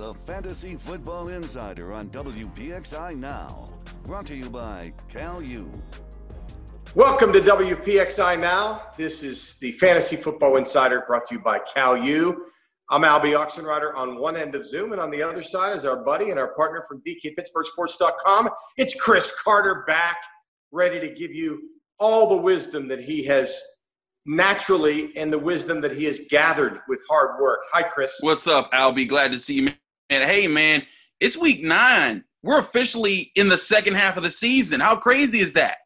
The Fantasy Football Insider on WPXI Now. Brought to you by Cal U. Welcome to WPXI Now. This is the Fantasy Football Insider brought to you by Cal U. I'm Albie Oxenrider on one end of Zoom, and on the other side is our buddy and our partner from DKPittsburghSports.com. It's Chris Carter back, ready to give you all the wisdom that he has naturally and the wisdom that he has gathered with hard work. Hi, Chris. What's up, Albie? Glad to see you, man. And hey, man, it's week nine. We're officially in the second half of the season. How crazy is that?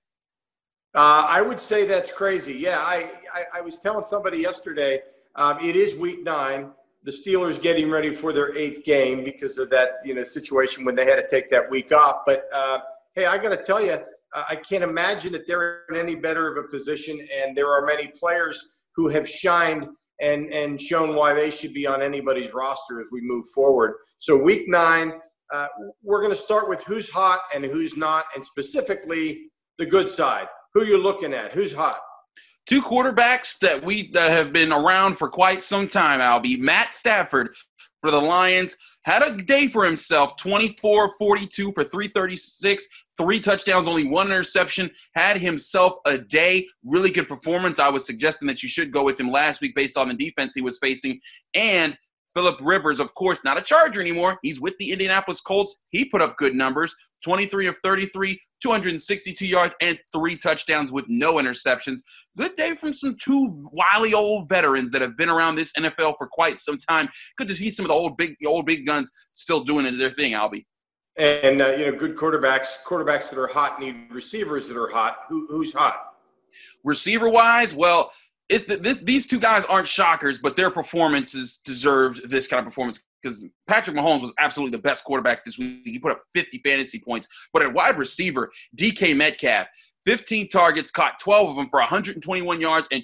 Uh, I would say that's crazy. Yeah, I, I, I was telling somebody yesterday, um, it is week nine. The Steelers getting ready for their eighth game because of that you know situation when they had to take that week off. But uh, hey, I got to tell you, I can't imagine that they're in any better of a position, and there are many players who have shined and and shown why they should be on anybody's roster as we move forward. So week nine, uh, we're going to start with who's hot and who's not, and specifically the good side. Who you're looking at? Who's hot? Two quarterbacks that we that have been around for quite some time, Albie. Matt Stafford for the Lions had a day for himself 24 42 for 336 three touchdowns only one interception had himself a day really good performance i was suggesting that you should go with him last week based on the defense he was facing and philip rivers of course not a charger anymore. He's with the indianapolis colts. He put up good numbers 23 of 33 262 yards and three touchdowns with no interceptions. Good day from some two wily old veterans that have been around this nfl for quite some time. Good to see some of the old big the old big guns still doing their thing albie. And uh, you know, good quarterbacks, quarterbacks that are hot need receivers that are hot. Who, who's hot? Receiver wise, well, the, this, these two guys aren't shockers, but their performances deserved this kind of performance because Patrick Mahomes was absolutely the best quarterback this week. He put up 50 fantasy points, but at wide receiver, DK Metcalf, 15 targets, caught 12 of them for 121 yards and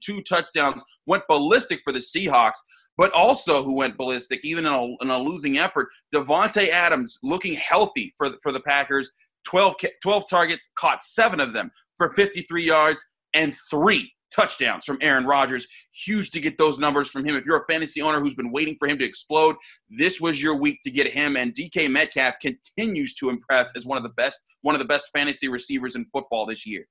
two touchdowns, went ballistic for the Seahawks but also who went ballistic, even in a, in a losing effort. Davante Adams looking healthy for the, for the Packers. 12, 12 targets, caught seven of them for 53 yards and three touchdowns from Aaron Rodgers. Huge to get those numbers from him. If you're a fantasy owner who's been waiting for him to explode, this was your week to get him. And DK Metcalf continues to impress as one of the best, one of the best fantasy receivers in football this year.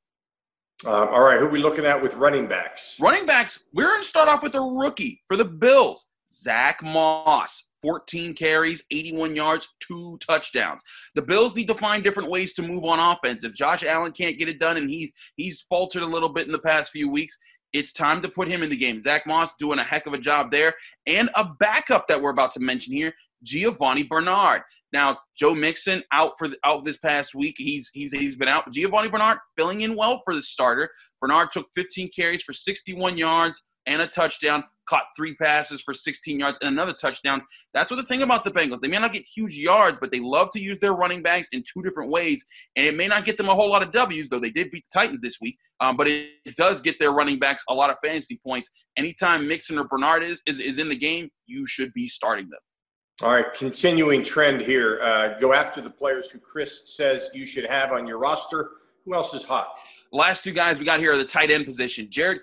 Um, all right, who are we looking at with running backs? Running backs, we're going to start off with a rookie for the Bills, Zach Moss. 14 carries, 81 yards, two touchdowns. The Bills need to find different ways to move on offense. If Josh Allen can't get it done and he's he's faltered a little bit in the past few weeks, it's time to put him in the game. Zach Moss doing a heck of a job there. And a backup that we're about to mention here, Giovani Bernard. Now, Joe Mixon out for the, out this past week. He's he's he's been out. Giovani Bernard filling in well for the starter. Bernard took 15 carries for 61 yards and a touchdown. Caught three passes for 16 yards and another touchdown. That's what the thing about the Bengals. They may not get huge yards, but they love to use their running backs in two different ways. And it may not get them a whole lot of W's, though they did beat the Titans this week. Um, but it, it, does get their running backs a lot of fantasy points. Anytime Mixon or Bernard is, is, is in the game, you should be starting them. All right, continuing trend here. Uh, go after the players who Chris says you should have on your roster. Who else is hot? Last two guys we got here are the tight end position. Jared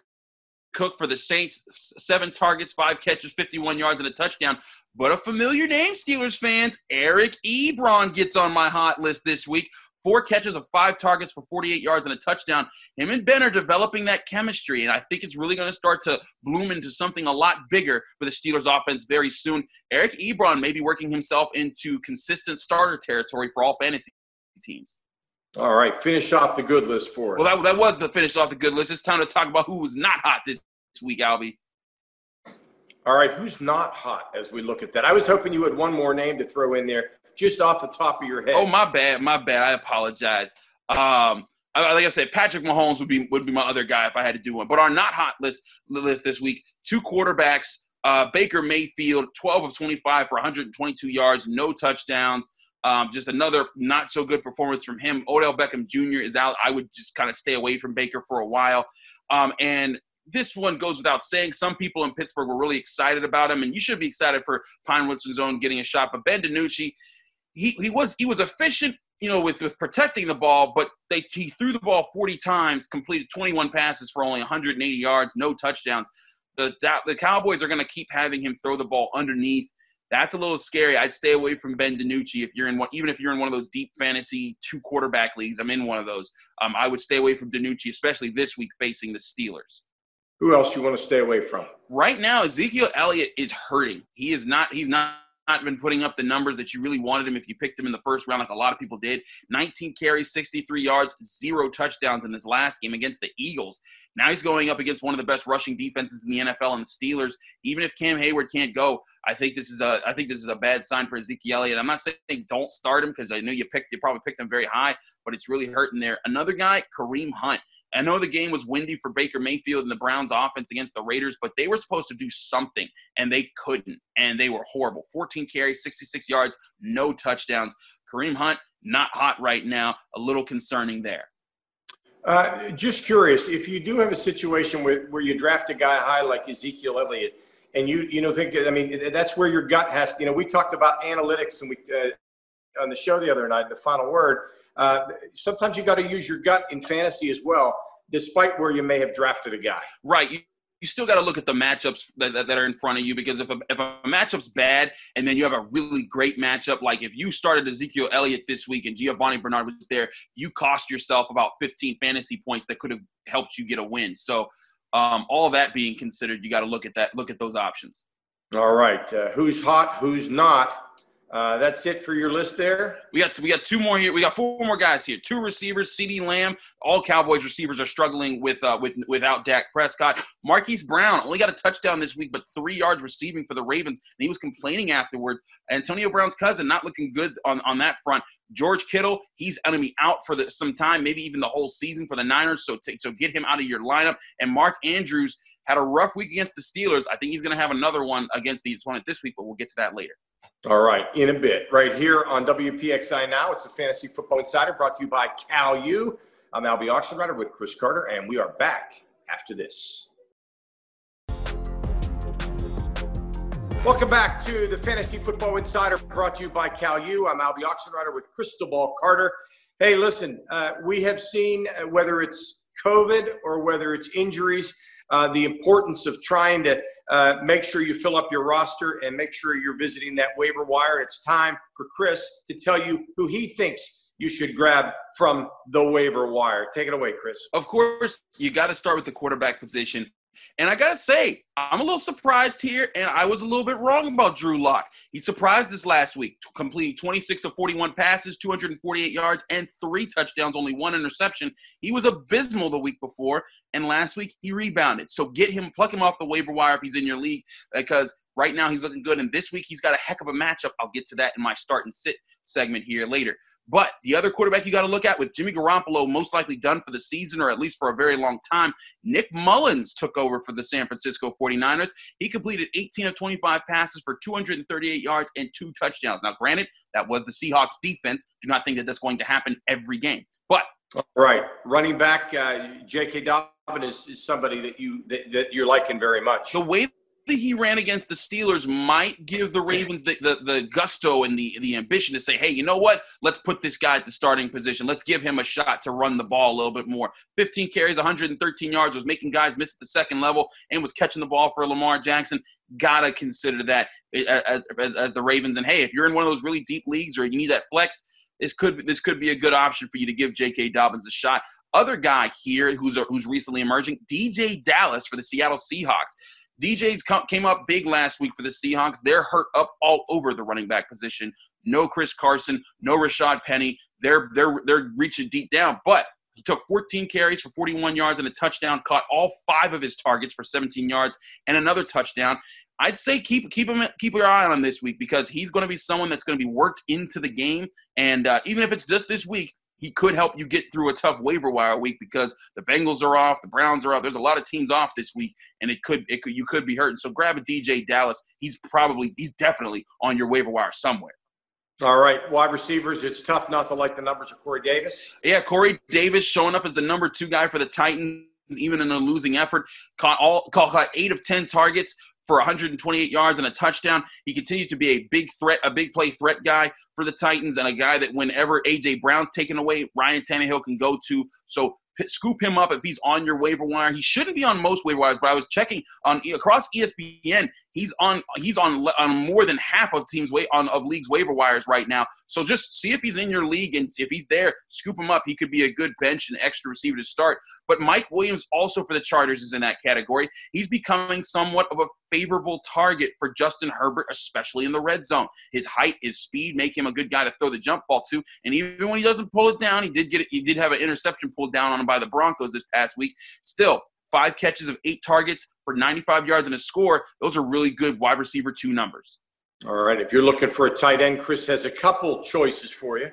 Cook for the Saints, seven targets, five catches, 51 yards, and a touchdown. But a familiar name, Steelers fans, Eric Ebron gets on my hot list this week. Four catches of five targets for 48 yards and a touchdown. Him and Ben are developing that chemistry, and I think it's really going to start to bloom into something a lot bigger for the Steelers offense very soon. Eric Ebron may be working himself into consistent starter territory for all fantasy teams. All right, finish off the good list for us. Well, that, that was the finish off the good list. It's time to talk about who was not hot this week, Albie. All right, who's not hot as we look at that? I was hoping you had one more name to throw in there just off the top of your head. Oh, my bad, my bad. I apologize. Um, like I said, Patrick Mahomes would be would be my other guy if I had to do one. But our not hot list list this week: two quarterbacks. Uh, Baker Mayfield, 12 of 25 for 122 yards, no touchdowns. Um, just another not so good performance from him. Odell Beckham Jr. is out. I would just kind of stay away from Baker for a while. Um, and this one goes without saying. Some people in Pittsburgh were really excited about him, and you should be excited for Pine Wilson Zone getting a shot. But Ben DiNucci, he, he was he was efficient, you know, with, with protecting the ball, but they he threw the ball 40 times, completed 21 passes for only 180 yards, no touchdowns. The the Cowboys are going to keep having him throw the ball underneath. That's a little scary. I'd stay away from Ben DiNucci if you're in one, even if you're in one of those deep fantasy two quarterback leagues. I'm in one of those. Um, I would stay away from DiNucci, especially this week facing the Steelers. Who else you want to stay away from? Right now, Ezekiel Elliott is hurting. He is not. He's not not been putting up the numbers that you really wanted him if you picked him in the first round, like a lot of people did. 19 carries, 63 yards, zero touchdowns in his last game against the Eagles. Now he's going up against one of the best rushing defenses in the NFL and the Steelers. Even if Cam Hayward can't go, I think this is a I think this is a bad sign for Ezekiel Elliott. I'm not saying don't start him because I know you picked you probably picked him very high, but it's really hurting there. Another guy, Kareem Hunt. I know the game was windy for Baker Mayfield and the Browns offense against the Raiders, but they were supposed to do something and they couldn't. And they were horrible. 14 carries, 66 yards, no touchdowns. Kareem Hunt, not hot right now. A little concerning there. Uh, just curious, if you do have a situation where, where you draft a guy high like Ezekiel Elliott, and you you know think I mean that's where your gut has you know we talked about analytics and we uh, on the show the other night the final word uh, sometimes you got to use your gut in fantasy as well, despite where you may have drafted a guy. Right. You, you still got to look at the matchups that, that, that, are in front of you because if a, if a matchup's bad and then you have a really great matchup, like if you started Ezekiel Elliott this week and Giovani Bernard was there, you cost yourself about 15 fantasy points that could have helped you get a win. So, um, all that being considered, you got to look at that, look at those options. All right. Uh, who's hot? Who's not? Uh, that's it for your list there. We got we got two more here. We got four more guys here. Two receivers. CeeDee Lamb. All Cowboys receivers are struggling with uh, with without Dak Prescott. Marquise Brown only got a touchdown this week, but three yards receiving for the Ravens, and he was complaining afterwards. Antonio Brown's cousin not looking good on on that front. George Kittle, he's going to be out for the, some time, maybe even the whole season for the Niners. So t- so get him out of your lineup. And Mark Andrews had a rough week against the Steelers. I think he's going to have another one against the opponent this week, but we'll get to that later. All right, in a bit, right here on WPXI Now. It's the Fantasy Football Insider brought to you by Cal U. I'm Albie Oxenrider with Chris Carter, and we are back after this. Welcome back to the Fantasy Football Insider brought to you by Cal U. I'm Albie Oxenrider with Crystal Ball Carter. Hey, listen, uh, we have seen uh, whether it's COVID or whether it's injuries, uh, the importance of trying to uh, make sure you fill up your roster and make sure you're visiting that waiver wire. It's time for Chris to tell you who he thinks you should grab from the waiver wire. Take it away, Chris. Of course, you got to start with the quarterback position. And I got to say, I'm a little surprised here, and I was a little bit wrong about Drew Lock. He surprised us last week, completing 26 of 41 passes, 248 yards, and three touchdowns, only one interception. He was abysmal the week before, and last week he rebounded. So get him, pluck him off the waiver wire if he's in your league, because right now he's looking good. And this week he's got a heck of a matchup. I'll get to that in my start and sit segment here later. But the other quarterback you got to look at with Jimmy Garoppolo most likely done for the season or at least for a very long time, Nick Mullens took over for the San Francisco 49ers. He completed 18 of 25 passes for 238 yards and two touchdowns. Now, granted, that was the Seahawks defense. Do not think that that's going to happen every game. But right, running back uh, J.K. Dobbins is, is somebody that you that, that you're liking very much. The way he ran against the Steelers might give the Ravens the, the, the, gusto and the, the ambition to say, hey, you know what? Let's put this guy at the starting position. Let's give him a shot to run the ball a little bit more. 15 carries, 113 yards, was making guys miss at the second level and was catching the ball for Lamar Jackson. Gotta consider that eh, eh, as, as, as the Ravens. And hey, if you're in one of those really deep leagues or you need that flex, this could this could be a good option for you to give J.K. Dobbins a shot. Other guy here who's who's recently emerging, DeeJay Dallas for the Seattle Seahawks. DJ's came up big last week for the Seahawks. They're hurt up all over the running back position. No Chris Carson, no Rashad Penny. They're they're they're reaching deep down, but he took 14 carries for 41 yards and a touchdown, caught all five of his targets for 17 yards and another touchdown. I'd say keep keep him keep your eye on him this week because he's going to be someone that's going to be worked into the game, and uh, even if it's just this week, he could help you get through a tough waiver wire week because the Bengals are off, the Browns are off. There's a lot of teams off this week, and it could it could you could be hurting. So grab a DeeJay Dallas. He's probably he's definitely on your waiver wire somewhere. All right, wide receivers. It's tough not to like the numbers of Corey Davis. Yeah, Corey Davis showing up as the number two guy for the Titans, even in a losing effort. Caught all caught eight of ten targets for 128 yards and a touchdown. He continues to be a big threat, a big play threat guy for the Titans, and a guy that whenever AJ Brown's taken away, Ryan Tannehill can go to. So scoop him up if he's on your waiver wire. He shouldn't be on most waiver wires, but I was checking on across ESPN. He's on he's on on more than half of teams wait on of leagues waiver wires right now. So just see if he's in your league and if he's there, scoop him up. He could be a good bench and extra receiver to start. But Mike Williams also for the Chargers is in that category. He's becoming somewhat of a favorable target for Justin Herbert, especially in the red zone. His height, his speed make him a good guy to throw the jump ball to. And even when he doesn't pull it down, he did get it. He did have an interception pulled down on him by the Broncos this past week. Still, five catches of eight targets for 95 yards and a score. Those are really good wide receiver two numbers. All right. If you're looking for a tight end, Chris has a couple choices for you.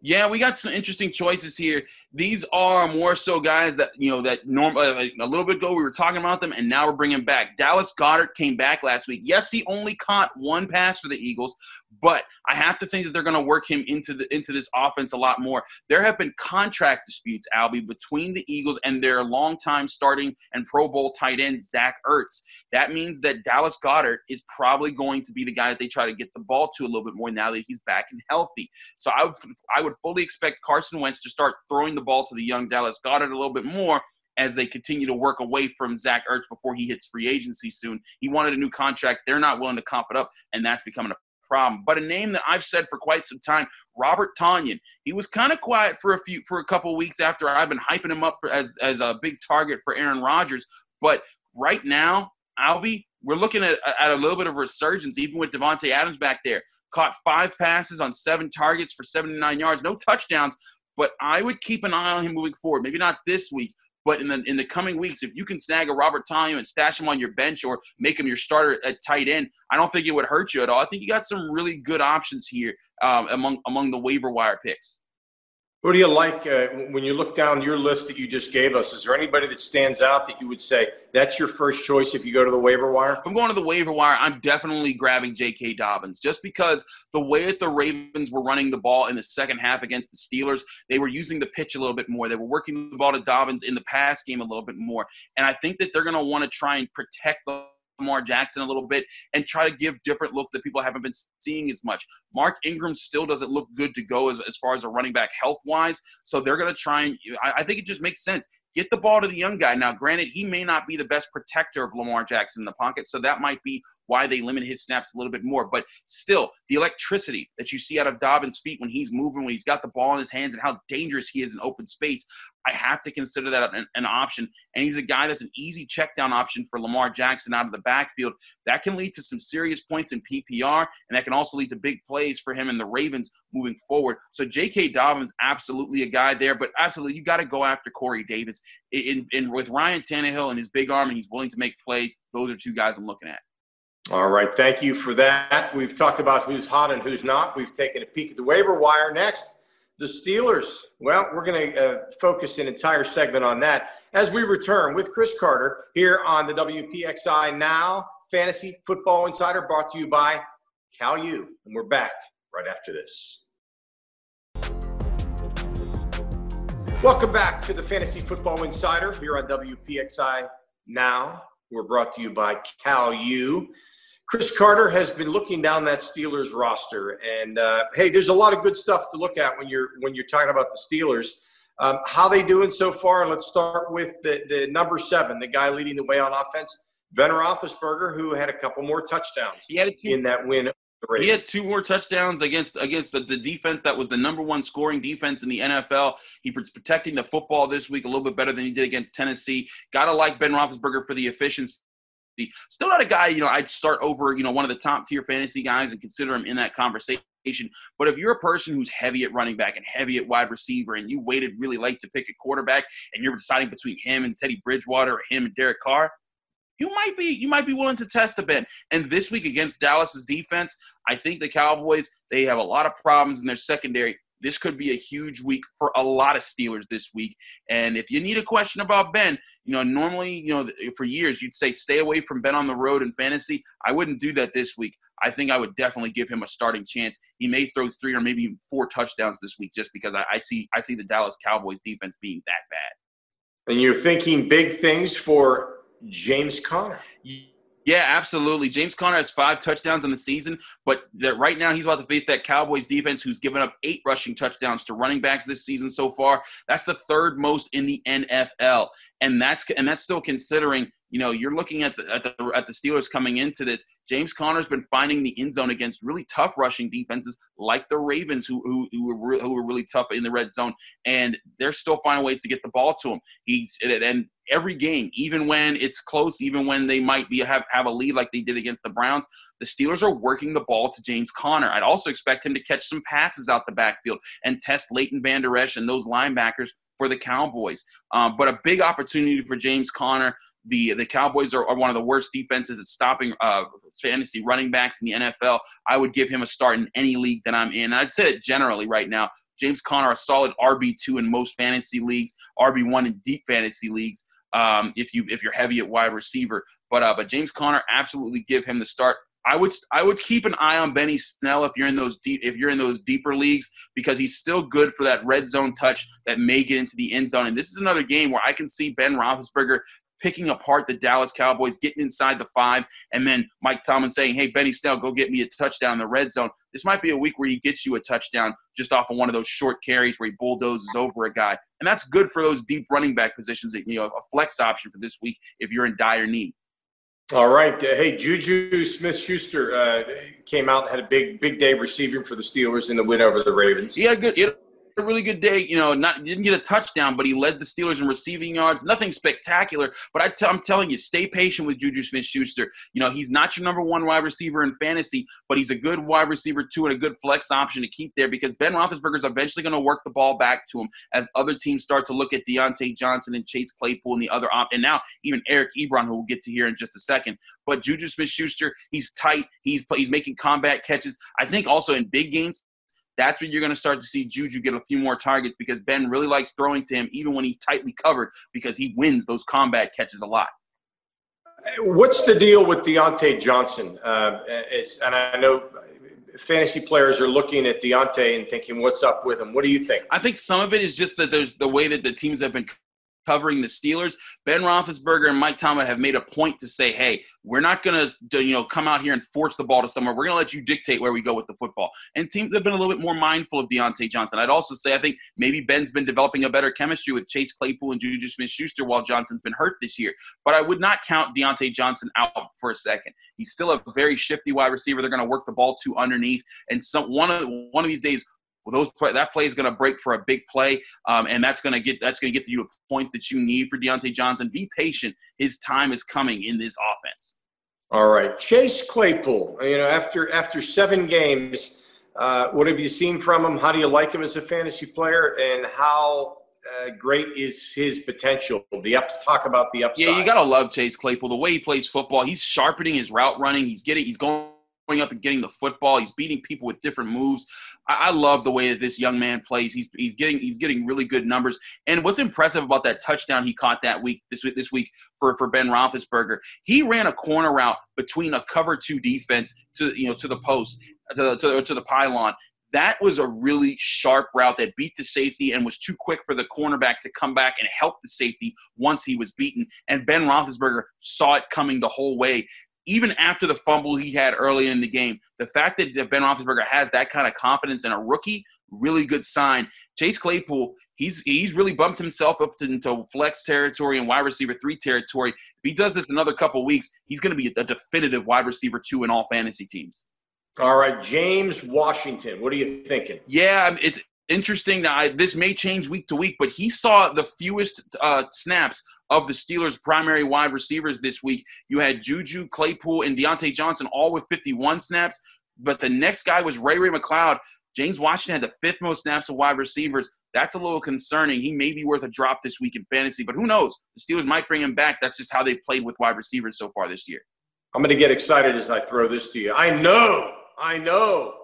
Yeah, we got some interesting choices here. These are more so guys that you know that norm uh, a little bit ago we were talking about them, and now we're bringing back. Dallas Goedert came back last week. Yes, he only caught one pass for the Eagles, but I have to think that they're going to work him into the into this offense a lot more. There have been contract disputes, Albie, between the Eagles and their longtime starting and Pro Bowl tight end Zach Ertz. That means that Dallas Goedert is probably going to be the guy that they try to get the ball to a little bit more now that he's back and healthy. So I would I would fully expect Carson Wentz to start throwing the ball to the young Dallas Goedert a little bit more as they continue to work away from Zach Ertz before he hits free agency soon. He wanted a new contract. They're not willing to comp it up, and that's becoming a problem. But a name that I've said for quite some time, Robert Tonyan. He was kind of quiet for a few for a couple weeks after I've been hyping him up for, as as a big target for Aaron Rodgers. But right now, Albie, we're looking at, at a little bit of resurgence, even with Davante Adams back there. Caught five passes on seven targets for 79 yards, no touchdowns. But I would keep an eye on him moving forward. Maybe not this week, but in the in the coming weeks, if you can snag a Robert Tonyan and stash him on your bench or make him your starter at tight end, I don't think it would hurt you at all. I think you got some really good options here um, among among the waiver wire picks. Who do you like uh, when you look down your list that you just gave us? Is there anybody that stands out that you would say that's your first choice if you go to the waiver wire? I'm going to the waiver wire. I'm definitely grabbing J.K. Dobbins just because the way that the Ravens were running the ball in the second half against the Steelers, they were using the pitch a little bit more. They were working the ball to Dobbins in the pass game a little bit more. And I think that they're going to want to try and protect the Lamar Jackson a little bit and try to give different looks that people haven't been seeing as much. Mark Ingram still doesn't look good to go as, as far as a running back health wise. So they're going to try and, I, I think it just makes sense. Get the ball to the young guy. Now, granted, he may not be the best protector of Lamar Jackson in the pocket, so that might be why they limit his snaps a little bit more. But still, the electricity that you see out of Dobbins' feet when he's moving, when he's got the ball in his hands, and how dangerous he is in open space, I have to consider that an, an, option. And he's a guy that's an easy check down option for Lamar Jackson out of the backfield. That can lead to some serious points in PPR, and that can also lead to big plays for him and the Ravens moving forward. So J.K. Dobbins, absolutely a guy there, but absolutely you got to go after Corey Davis. In, in, with Ryan Tannehill and his big arm, and he's willing to make plays. Those are two guys I'm looking at. All right, thank you for that. We've talked about who's hot and who's not. We've taken a peek at the waiver wire. Next, the Steelers. Well, we're going to uh, focus an entire segment on that as we return with Chris Carter here on the WPXI Now Fantasy Football Insider, brought to you by Cal U. And we're back right after this. Welcome back to the Fantasy Football Insider here on WPXI Now. We're brought to you by Cal U. Chris Carter has been looking down that Steelers roster, and uh, hey, there's a lot of good stuff to look at when you're when you're talking about the Steelers. Um, how they doing so far? Let's start with the, the number seven, the guy leading the way on offense, Ben Roethlisberger, who had a couple more touchdowns he had two, in that win. He had two more touchdowns against against the, the, defense that was the number one scoring defense in the NFL. He was protecting the football this week a little bit better than he did against Tennessee. Gotta like Ben Roethlisberger for the efficiency Still not a guy, you know, I'd start over, you know, one of the top tier fantasy guys and consider him in that conversation. But if you're a person who's heavy at running back and heavy at wide receiver and you waited really late to pick a quarterback and you're deciding between him and Teddy Bridgewater or him and Derek Carr, you might be you might be willing to test a bit. And this week against Dallas's defense, I think the Cowboys, they have a lot of problems in their secondary this could be a huge week for a lot of Steelers this week. And if you need a question about Ben, you know, normally, you know, for years you'd say stay away from Ben on the road in fantasy. I wouldn't do that this week. I think I would definitely give him a starting chance. He may throw three or maybe even four touchdowns this week, just because I, I see I see the Dallas Cowboys defense being that bad. And you're thinking big things for James Conner. Yeah, absolutely. James Conner has five touchdowns in the season, but that right now he's about to face that Cowboys defense who's given up eight rushing touchdowns to running backs this season so far. That's the third most in the NFL, and that's and that's still considering you know, you're looking at the, at the at the Steelers coming into this. James Conner's been finding the end zone against really tough rushing defenses like the Ravens, who who who were, who were really tough in the red zone, and they're still finding ways to get the ball to him. He's and every game, even when it's close, even when they might be have have a lead like they did against the Browns, the Steelers are working the ball to James Conner. I'd also expect him to catch some passes out the backfield and test Leighton Vander Esch and those linebackers for the Cowboys. Um, but a big opportunity for James Conner the the Cowboys are, are one of the worst defenses at stopping uh, fantasy running backs in the NFL. I would give him a start in any league that I'm in. I'd say it generally right now. James Conner, a solid RB two in most fantasy leagues, RB one in deep fantasy leagues. Um, if you if you're heavy at wide receiver, but uh, but James Conner, absolutely give him the start. I would I would keep an eye on Benny Snell if you're in those deep if you're in those deeper leagues because he's still good for that red zone touch that may get into the end zone. And this is another game where I can see Ben Roethlisberger picking apart the Dallas Cowboys, getting inside the five, and then Mike Tomlin saying, "Hey, Benny Snell, go get me a touchdown in the red zone." This might be a week where he gets you a touchdown just off of one of those short carries where he bulldozes over a guy, and that's good for those deep running back positions. That you know, a flex option for this week if you're in dire need. All right. Uh, hey, Juju Smith Schuster uh, came out and had a big, big day receiving for the Steelers in the win over the Ravens. He had a good, he had a really good day. You know, not didn't get a touchdown, but he led the Steelers in receiving yards. Nothing spectacular, but I t- I'm telling you, stay patient with Juju Smith-Schuster. You know, he's not your number one wide receiver in fantasy, but he's a good wide receiver too, and a good flex option to keep there because Ben Roethlisberger is eventually going to work the ball back to him as other teams start to look at Diontae Johnson and Chase Claypool and the other op, and now even Eric Ebron, who we'll get to here in just a second. But Juju Smith-Schuster, he's tight. He's he's making combat catches. I think also in big games, that's when you're going to start to see Juju get a few more targets because Ben really likes throwing to him even when he's tightly covered because he wins those combat catches a lot. What's the deal with Diontae Johnson? Uh, and I know fantasy players are looking at Diontae and thinking, "What's up with him?" What do you think? I think some of it is just that there's the way that the teams have been covering the Steelers, Ben Roethlisberger and Mike Tomlin have made a point to say, "Hey, we're not going to, you know, come out here and force the ball to somewhere. We're going to let you dictate where we go with the football." And teams have been a little bit more mindful of Diontae Johnson. I'd also say I think maybe Ben's been developing a better chemistry with Chase Claypool and Juju Smith-Schuster while Johnson's been hurt this year. But I would not count Diontae Johnson out for a second. He's still a very shifty wide receiver. They're going to work the ball to underneath, and some one of one of these days well, those play, that play is going to break for a big play, um, and that's going to get that's going to get you a point that you need for Diontae Johnson. Be patient; his time is coming in this offense. All right, Chase Claypool. You know, after after seven games, uh, what have you seen from him? How do you like him as a fantasy player, and how uh, great is his potential? The up talk about the upside. Yeah, you gotta love Chase Claypool. The way he plays football, he's sharpening his route running. He's getting, he's going up and getting the football. He's beating people with different moves. I, I, love the way that this young man plays. He's he's getting he's getting really good numbers. And what's impressive about that touchdown he caught that week this week this week for for Ben Roethlisberger, he ran a corner route between a cover two defense to you know to the post to to, to the pylon. That was a really sharp route that beat the safety and was too quick for the cornerback to come back and help the safety once he was beaten. And Ben Roethlisberger saw it coming the whole way even after the fumble he had early in the game, the fact that Ben Roethlisberger has that kind of confidence in a rookie, really good sign. Chase Claypool, he's he's really bumped himself up to, into flex territory and wide receiver three territory. If he does this another couple weeks, he's going to be a definitive wide receiver two in all fantasy teams. All right, James Washington, what are you thinking? Yeah, it's interesting. That I, this may change week to week, but he saw the fewest uh, snaps of the Steelers' primary wide receivers this week. You had Juju, Claypool, and Diontae Johnson all with 51 snaps, but the next guy was Ray Ray McCloud. James Washington had the fifth most snaps of wide receivers. That's a little concerning. He may be worth a drop this week in fantasy, but who knows? The Steelers might bring him back. That's just how they played with wide receivers so far this year. I'm going to get excited as I throw this to you. I know, I know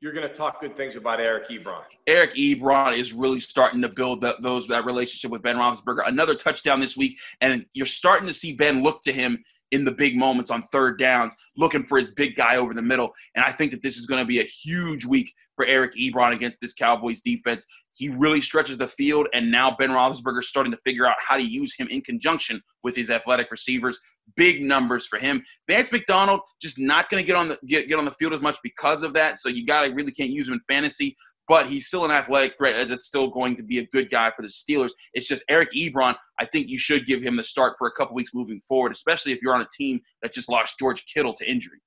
you're going to talk good things about Eric Ebron. Eric Ebron is really starting to build that, those that relationship with Ben Roethlisberger. Another touchdown this week, and you're starting to see Ben look to him in the big moments on third downs, looking for his big guy over the middle. And I think that this is going to be a huge week for Eric Ebron against this Cowboys defense. He really stretches the field, and now Ben Roethlisberger is starting to figure out how to use him in conjunction with his athletic receivers. Big numbers for him. Vance McDonald just not going to get on the get, get on the field as much because of that. So you got to really can't use him in fantasy but he's still an athletic threat that's still going to be a good guy for the Steelers. It's just Eric Ebron. I think you should give him the start for a couple weeks moving forward, especially if you're on a team that just lost George Kittle to injury.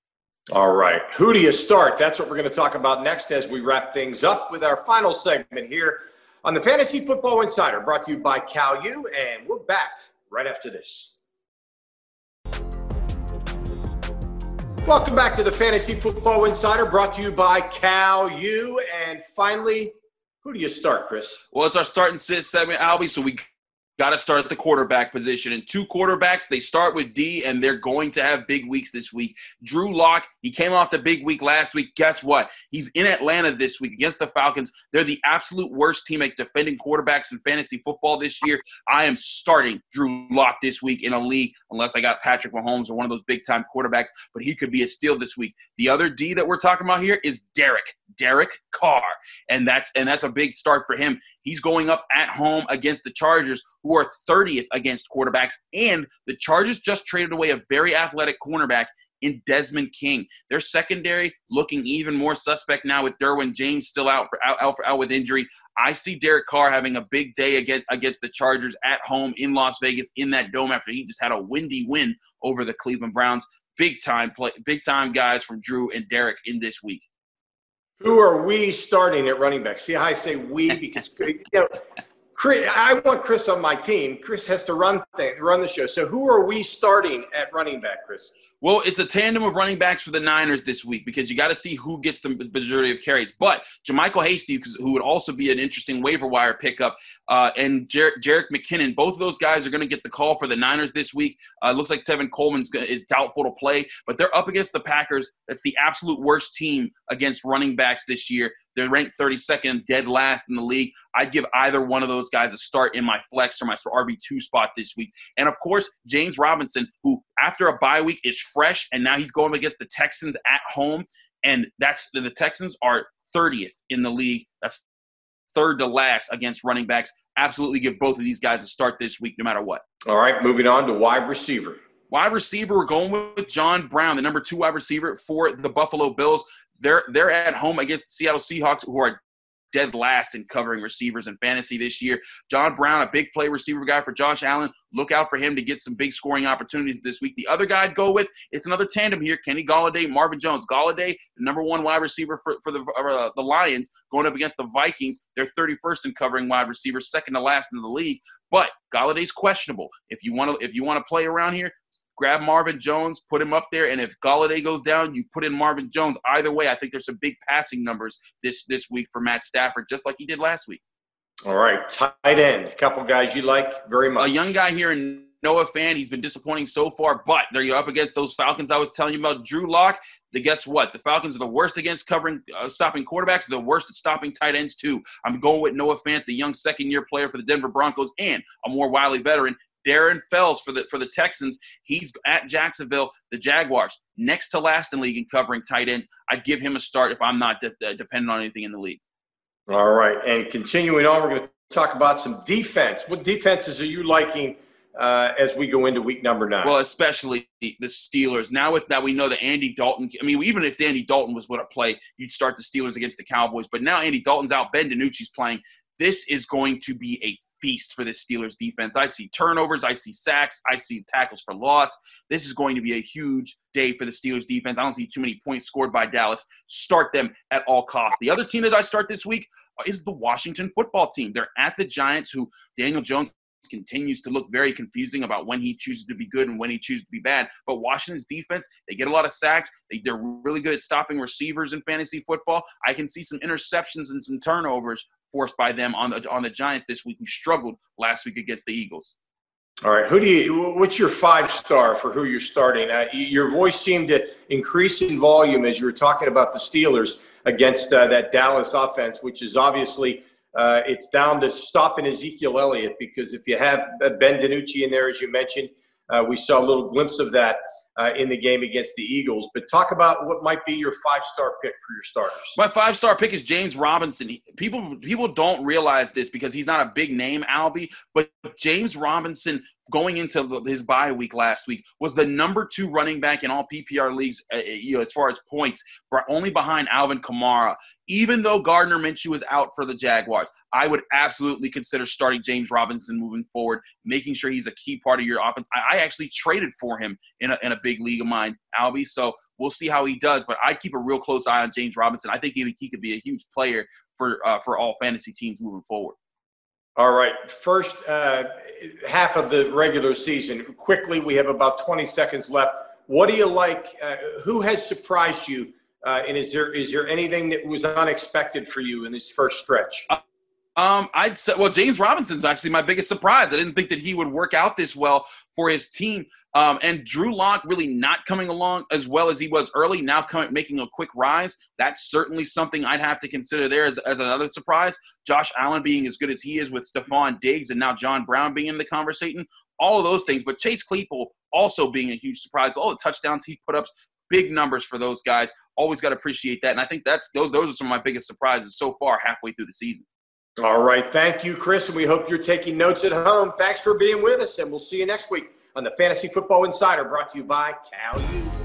All right. Who do you start? That's what we're going to talk about next as we wrap things up with our final segment here on the Fantasy Football Insider, brought to you by Cal U. And we're back right after this. Welcome back to the Fantasy Football Insider, brought to you by Cal U. And finally, who do you start, Chris? Well, it's our start and sit segment, Albie. So we got to start at the quarterback position. And two quarterbacks, they start with D, and they're going to have big weeks this week. Drew Lock, he came off the big week last week. Guess what? He's in Atlanta this week against the Falcons. They're the absolute worst team at defending quarterbacks in fantasy football this year. I am starting Drew Lock this week in a league, unless I got Patrick Mahomes or one of those big time quarterbacks, but he could be a steal this week. The other D that we're talking about here is Derek. Derek Carr. And that's and that's a big start for him. He's going up at home against the Chargers, who are 30th against quarterbacks. And the Chargers just traded away a very athletic cornerback in Desmond King. Their secondary looking even more suspect now with Derwin James still out for, out, out, for, out with injury. I see Derek Carr having a big day against, against the Chargers at home in Las Vegas in that dome after he just had a windy win over the Cleveland Browns. Big time play, big time guys from Drew and Derek in this week. Who are we starting at running back? See how I say we because you know, Chris, I want Chris on my team. Chris has to run th- run the show. So who are we starting at running back, Chris? Well, it's a tandem of running backs for the Niners this week because you got to see who gets the majority of carries. But JaMycal Hasty, who would also be an interesting waiver wire pickup, uh, and Jer- Jerick McKinnon, both of those guys are going to get the call for the Niners this week. Uh, looks like Tevin Coleman is doubtful to play, but they're up against the Packers. That's the absolute worst team against running backs this year. They're ranked 32nd, dead last in the league. I'd give either one of those guys a start in my flex or my RB2 spot this week. And of course, James Robinson, who after a bye week is fresh, and now he's going against the Texans at home. And that's the Texans are 30th in the league. That's third to last against running backs. Absolutely give both of these guys a start this week, no matter what. All right, moving on to wide receiver. Wide receiver, we're going with John Brown, the number two wide receiver for the Buffalo Bills. They're they're at home against Seattle Seahawks, who are dead last in covering receivers in fantasy this year. John Brown, a big play receiver guy for Josh Allen. Look out for him to get some big scoring opportunities this week. The other guy I'd go with, it's another tandem here Kenny Golladay, Marvin Jones. Golladay, the number one wide receiver for, for the, uh, the Lions, going up against the Vikings. They're 31st in covering wide receivers, second to last in the league. But Golladay's questionable. If you want to if you want to play around here, grab Marvin Jones, put him up there, and if Golladay goes down, you put in Marvin Jones. Either way, I think there's some big passing numbers this this week for Matt Stafford, just like he did last week. All right, tight end, a couple guys you like very much. A young guy here in Noah Fant. He's been disappointing so far, but they're up against those Falcons I was telling you about. Drew Lock. The, guess what? The Falcons are the worst against covering, uh, stopping quarterbacks. the worst at stopping tight ends too. I'm going with Noah Fant, the young second-year player for the Denver Broncos, and a more wily veteran Darren Fells for the for the Texans. He's at Jacksonville, the Jaguars, next to last in league in covering tight ends. I'd give him a start if I'm not de- de- dependent on anything in the league. All right, and continuing on, we're going to talk about some defense. What defenses are you liking uh, as we go into week number nine? Well, especially the Steelers. Now with that, we know that Andy Dalton. I mean, even if Andy Dalton was going to play, you'd start the Steelers against the Cowboys. But now Andy Dalton's out. Ben DiNucci's playing. This is going to be a feast for the Steelers defense. I see turnovers, I see sacks, I see tackles for loss. This is going to be a huge day for the Steelers defense. I don't see too many points scored by Dallas. Start them at all costs. The other team that I start this week is the Washington football team. They're at the Giants, who Daniel Jones continues to look very confusing about when he chooses to be good and when he chooses to be bad. But Washington's defense, they get a lot of sacks. They, they're really good at stopping receivers in fantasy football. I can see some interceptions and some turnovers forced by them on the on the Giants this week, who struggled last week against the Eagles. All right, who do you? What's your five star for who you're starting? Uh, your voice seemed to increase in volume as you were talking about the Steelers against uh, that Dallas offense, which is obviously uh, it's down to stopping Ezekiel Elliott because if you have Ben DiNucci in there, as you mentioned, uh, we saw a little glimpse of that uh, in the game against the Eagles. But talk about what might be your five star pick for your starters. My five star pick is James Robinson. People people don't realize this because he's not a big name, Albie, but James Robinson going into his bye week last week was the number two running back in all PPR leagues, uh, uh, you know, as far as points, but only behind Alvin Kamara. Even though Gardner Minshew is out for the Jaguars, I would absolutely consider starting James Robinson moving forward, making sure he's a key part of your offense. I, I actually traded for him in a, in a big league of mine, Albie. So we'll see how he does. But I keep a real close eye on James Robinson. I think he, he could be a huge player for uh, for all fantasy teams moving forward. All right. First uh, half of the regular season. Quickly, we have about 20 seconds left. What do you like? Uh, who has surprised you? Uh, and is there is there anything that was unexpected for you in this first stretch? Um, I'd say, well, James Robinson's actually my biggest surprise. I didn't think that he would work out this well for his team. Um, and Drew Lock really not coming along as well as he was early, now coming, making a quick rise. That's certainly something I'd have to consider there as, as another surprise. Josh Allen being as good as he is with Stefon Diggs and now John Brown being in the conversation, all of those things. But Chase Claypool also being a huge surprise. All the touchdowns he put up, big numbers for those guys. Always got to appreciate that. And I think that's those, those are some of my biggest surprises so far halfway through the season. All right. Thank you, Chris. And we hope you're taking notes at home. Thanks for being with us. And we'll see you next week on the Fantasy Football Insider brought to you by Cal U.